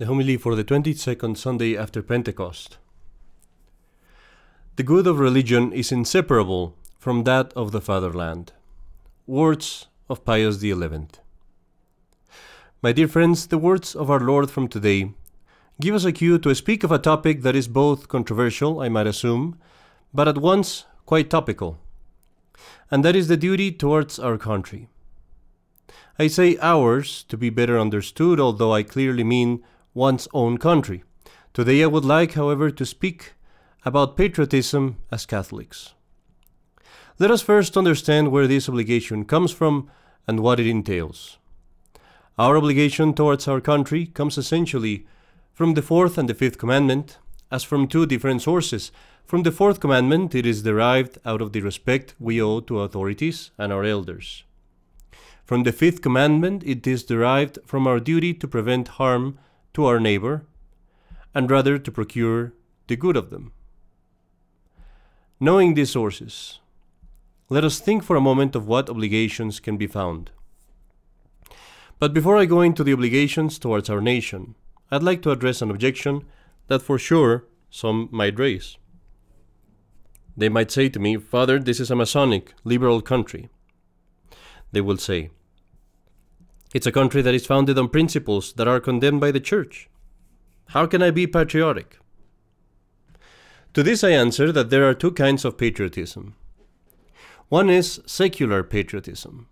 The homily for the 22nd Sunday after Pentecost. The good of religion is inseparable from that of the fatherland. Words of Pius XI. My dear friends, the words of our Lord from today give us a cue to speak of a topic that is both controversial, I might assume, but at once quite topical, and that is the duty towards our country. I say ours to be better understood, although I clearly mean one's own country. Today I would like, however, to speak about patriotism as Catholics. Let us first understand where this obligation comes from and what it entails. Our obligation towards our country comes essentially from the fourth and the fifth commandment, as from two different sources. From the fourth commandment, it is derived out of the respect we owe to authorities and our elders. From the fifth commandment, it is derived from our duty to prevent harm to our neighbor, and rather to procure the good of them. Knowing these sources, let us think for a moment of what obligations can be found. But before I go into the obligations towards our nation, I'd like to address an objection that for sure some might raise. They might say to me, Father, this is a Masonic, liberal country. They will say, It's a country that is founded on principles that are condemned by the Church. How can I be patriotic? To this I answer that there are two kinds of patriotism. One is secular patriotism,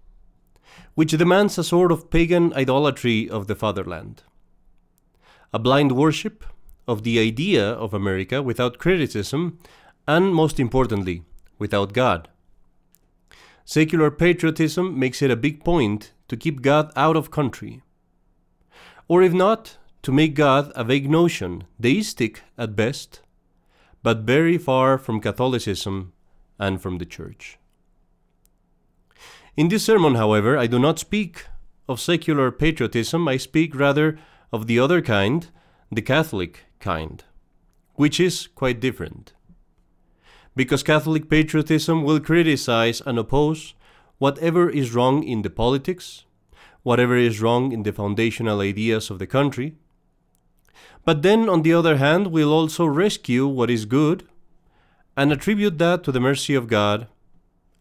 which demands a sort of pagan idolatry of the fatherland, a blind worship of the idea of America without criticism, and most importantly, without God. Secular patriotism makes it a big point to keep God out of country. Or if not, to make God a vague notion, deistic at best, but very far from Catholicism and from the Church. In this sermon, however, I do not speak of secular patriotism, I speak rather of the other kind, the Catholic kind, which is quite different. Because Catholic patriotism will criticize and oppose whatever is wrong in the politics, whatever is wrong in the foundational ideas of the country, but then, on the other hand, we'll also rescue what is good and attribute that to the mercy of God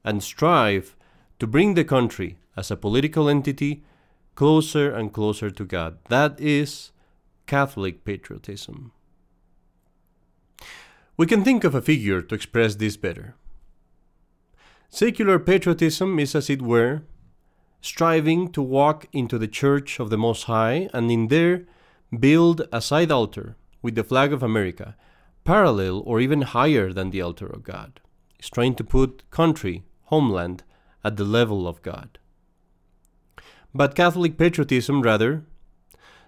and strive to bring the country as a political entity closer and closer to God. That is Catholic patriotism. We can think of a figure to express this better. Secular patriotism is, as it were, striving to walk into the Church of the Most High and in there build a side altar with the flag of America, parallel or even higher than the altar of God. It's trying to put country, homeland, at the level of God. But Catholic patriotism, rather,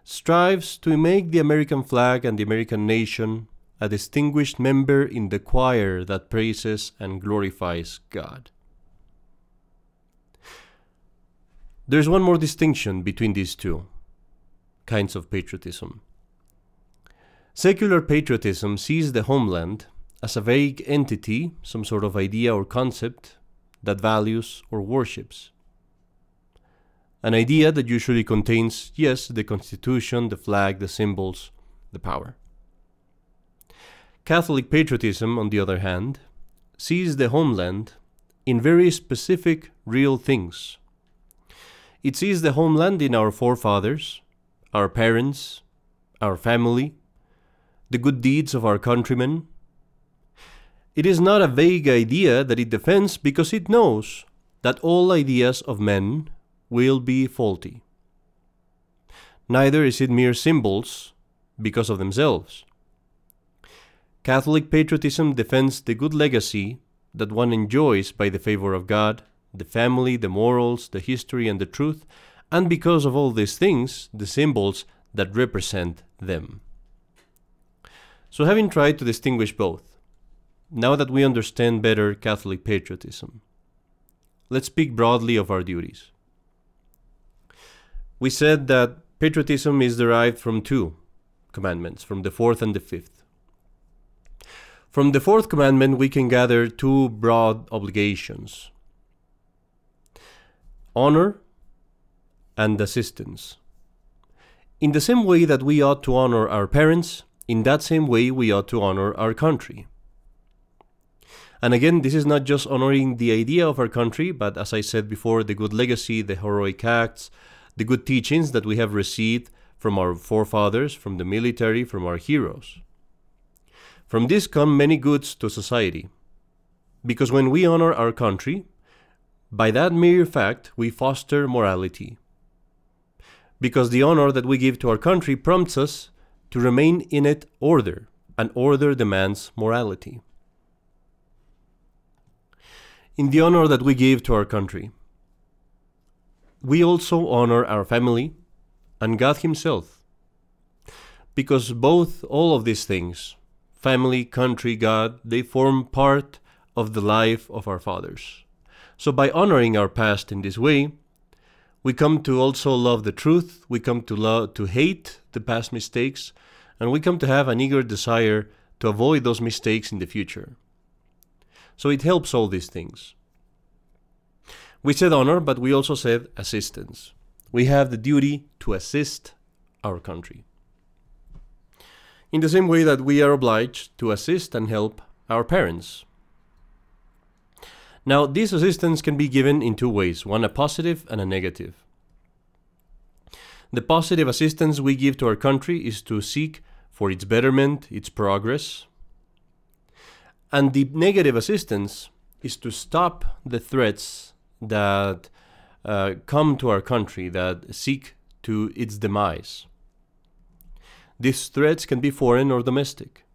strives to make the American flag and the American nation a distinguished member in the choir that praises and glorifies God. There's one more distinction between these two kinds of patriotism. Secular patriotism sees the homeland as a vague entity, some sort of idea or concept that values or worships. An idea that usually contains, yes, the constitution, the flag, the symbols, the power. Catholic patriotism, on the other hand, sees the homeland in very specific, real things. It sees the homeland in our forefathers, our parents, our family, the good deeds of our countrymen. It is not a vague idea that it defends because it knows that all ideas of men will be faulty. Neither is it mere symbols because of themselves. Catholic patriotism defends the good legacy that one enjoys by the favor of God, the family, the morals, the history, and the truth, and because of all these things, the symbols that represent them. So, having tried to distinguish both, now that we understand better Catholic patriotism, let's speak broadly of our duties. We said that patriotism is derived from two commandments, from the fourth and the fifth. From the fourth commandment, we can gather two broad obligations honor and assistance. In the same way that we ought to honor our parents, in that same way we ought to honor our country. And again, this is not just honoring the idea of our country, but as I said before, the good legacy, the heroic acts, the good teachings that we have received from our forefathers, from the military, from our heroes. From this come many goods to society. Because when we honor our country, by that mere fact, we foster morality. Because the honor that we give to our country prompts us to remain in it order, and order demands morality. In the honor that we give to our country, we also honor our family and God Himself. Because both, all of these things, family, country, God, they form part of the life of our fathers. So by honoring our past in this way, we come to also love the truth, we come to love to hate the past mistakes, and we come to have an eager desire to avoid those mistakes in the future. So it helps all these things. We said honor, but we also said assistance. We have the duty to assist our country. In the same way that we are obliged to assist and help our parents. Now, this assistance can be given in two ways one a positive and a negative. The positive assistance we give to our country is to seek for its betterment, its progress. And the negative assistance is to stop the threats that uh, come to our country that seek to its demise. These threats can be foreign or domestic.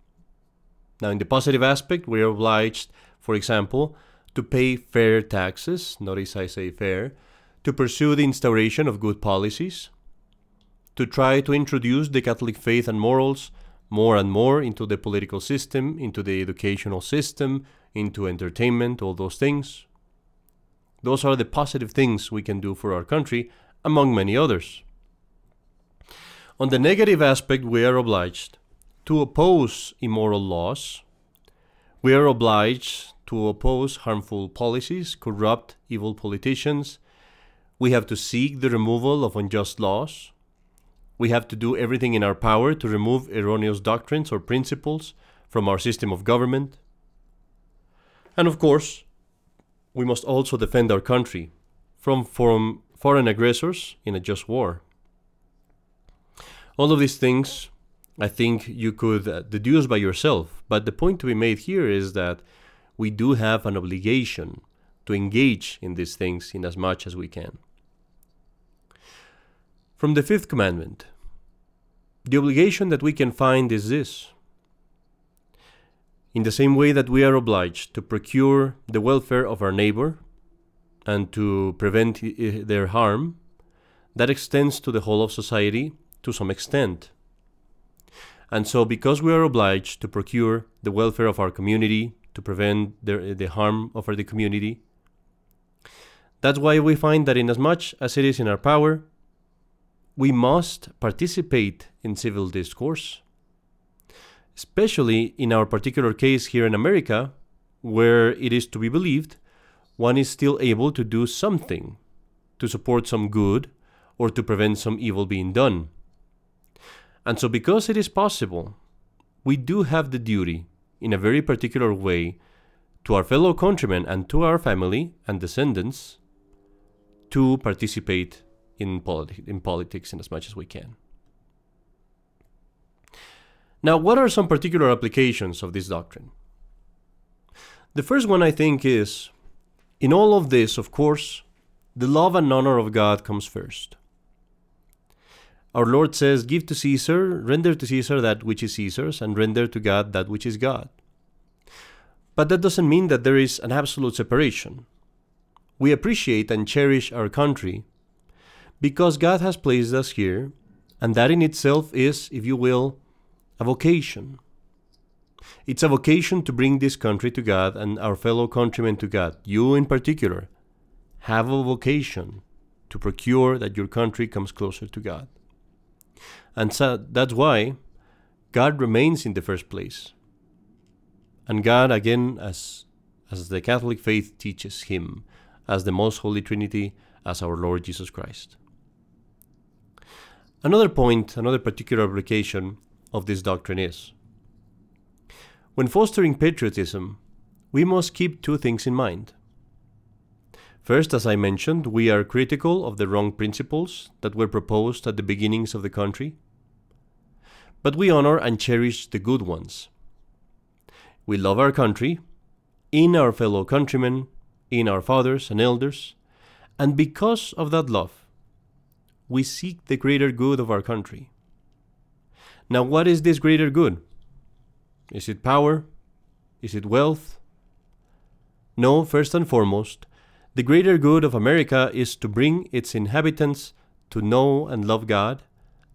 Now, in the positive aspect, we are obliged, for example, to pay fair taxes, notice I say fair, to pursue the instauration of good policies, to try to introduce the Catholic faith and morals more and more into the political system, into the educational system, into entertainment, all those things. Those are the positive things we can do for our country, among many others. On the negative aspect, we are obliged to oppose immoral laws. We are obliged to oppose harmful policies, corrupt, evil politicians. We have to seek the removal of unjust laws. We have to do everything in our power to remove erroneous doctrines or principles from our system of government. And of course, we must also defend our country from, foreign aggressors in a just war. All of these things, I think you could uh, deduce by yourself, but the point to be made here is that we do have an obligation to engage in these things in as much as we can. From the fifth commandment, the obligation that we can find is this. In the same way that we are obliged to procure the welfare of our neighbor and to prevent their harm, that extends to the whole of society to some extent. And so, because we are obliged to procure the welfare of our community, to prevent the, the harm of the community. That's why we find that, in as much as it is in our power, we must participate in civil discourse, especially in our particular case here in America, where it is to be believed one is still able to do something to support some good or to prevent some evil being done. And so, because it is possible, we do have the duty in a very particular way to our fellow countrymen and to our family and descendants to participate in, politi- in politics in as much as we can. Now, what are some particular applications of this doctrine? The first one I think is in all of this, of course, the love and honor of God comes first. Our Lord says, Give to Caesar, render to Caesar that which is Caesar's, and render to God that which is God. But that doesn't mean that there is an absolute separation. We appreciate and cherish our country because God has placed us here, and that in itself is, if you will, a vocation. It's a vocation to bring this country to God and our fellow countrymen to God. You, in particular, have a vocation to procure that your country comes closer to God. And so that's why God remains in the first place. And God, again, as, as the Catholic faith teaches Him, as the most holy Trinity, as our Lord Jesus Christ. Another point, another particular application of this doctrine is when fostering patriotism, we must keep two things in mind. First, as I mentioned, we are critical of the wrong principles that were proposed at the beginnings of the country, but we honor and cherish the good ones. We love our country, in our fellow countrymen, in our fathers and elders, and because of that love, we seek the greater good of our country. Now, what is this greater good? Is it power? Is it wealth? No, first and foremost, the greater good of America is to bring its inhabitants to know and love God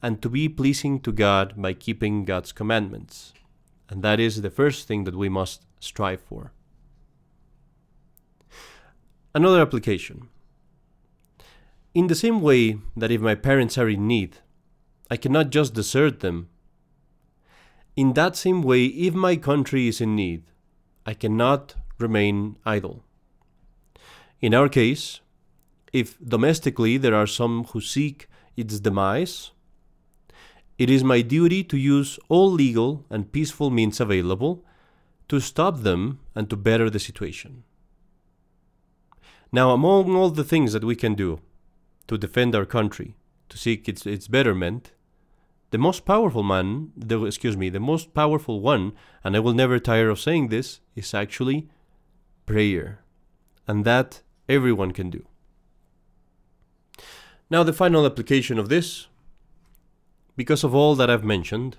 and to be pleasing to God by keeping God's commandments. And that is the first thing that we must strive for. Another application. In the same way that if my parents are in need, I cannot just desert them in that same way, if my country is in need, I cannot remain idle. In our case, if domestically there are some who seek its demise, it is my duty to use all legal and peaceful means available to stop them and to better the situation. Now, among all the things that we can do to defend our country, to seek its, its betterment, the most powerful man, the, excuse me, the most powerful one, and I will never tire of saying this, is actually prayer. And that everyone can do. Now, the final application of this, because of all that I've mentioned,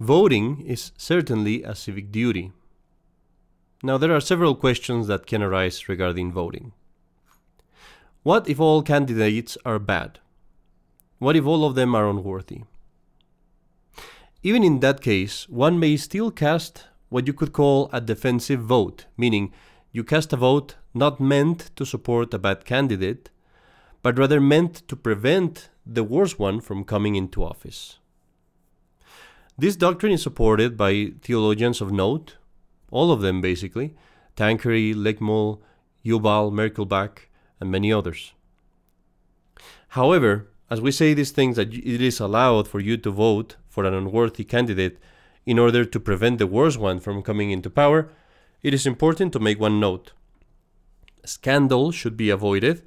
voting is certainly a civic duty. Now, there are several questions that can arise regarding voting. What if all candidates are bad? What if all of them are unworthy? Even in that case, one may still cast what you could call a defensive vote, meaning you cast a vote not meant to support a bad candidate, but rather meant to prevent the worse one from coming into office. This doctrine is supported by theologians of note, all of them basically Tanquerey, Lehmkuhl, Yuval, Merkelbach, and many others. However, as we say these things that it is allowed for you to vote for an unworthy candidate in order to prevent the worst one from coming into power, it is important to make one note. Scandal should be avoided,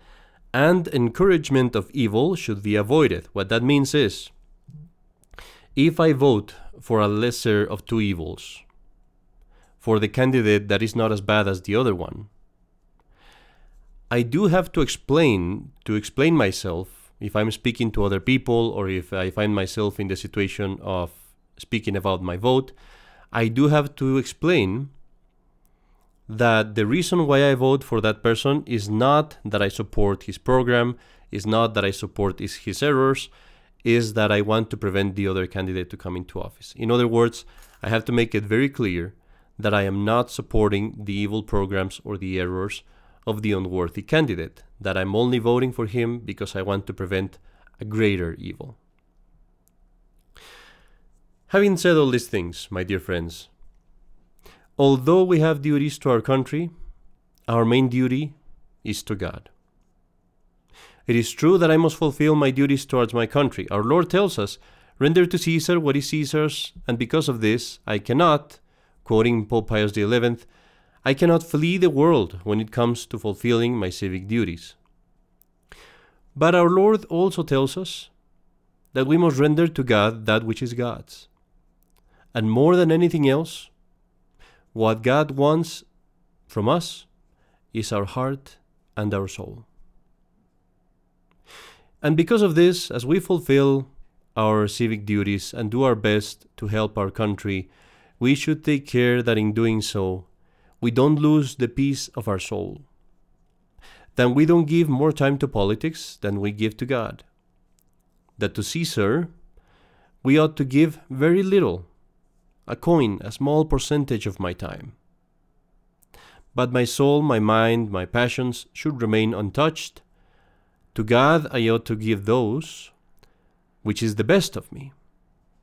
and encouragement of evil should be avoided. What that means is if I vote for a lesser of two evils, for the candidate that is not as bad as the other one, I do have to explain to explain myself if I'm speaking to other people or if I find myself in the situation of speaking about my vote, I do have to explain that the reason why I vote for that person is not that I support his program, is not that I support his, his errors, is that I want to prevent the other candidate to come into office. In other words, I have to make it very clear that I am not supporting the evil programs or the errors of the unworthy candidate, that I'm only voting for him because I want to prevent a greater evil. Having said all these things, my dear friends, although we have duties to our country, our main duty is to God. It is true that I must fulfill my duties towards my country. Our Lord tells us, Render to Caesar what is Caesar's, and because of this, I cannot, quoting Pope Pius XI, I cannot flee the world when it comes to fulfilling my civic duties. But our Lord also tells us that we must render to God that which is God's. And more than anything else, what God wants from us is our heart and our soul. And because of this, as we fulfill our civic duties and do our best to help our country, we should take care that in doing so, we don't lose the peace of our soul. Then we don't give more time to politics than we give to God. That to Caesar, we ought to give very little, a coin, a small percentage of my time. But my soul, my mind, my passions should remain untouched. To God I ought to give those which is the best of me,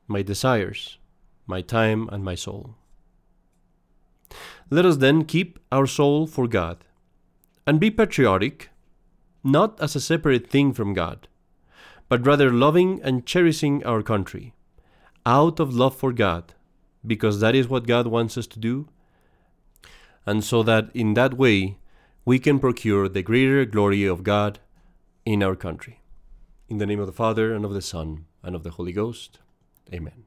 my desires, my time, and my soul. Let us then keep our soul for God and be patriotic, not as a separate thing from God, but rather loving and cherishing our country out of love for God, because that is what God wants us to do, and so that in that way we can procure the greater glory of God in our country. In the name of the Father, and of the Son, and of the Holy Ghost. Amen.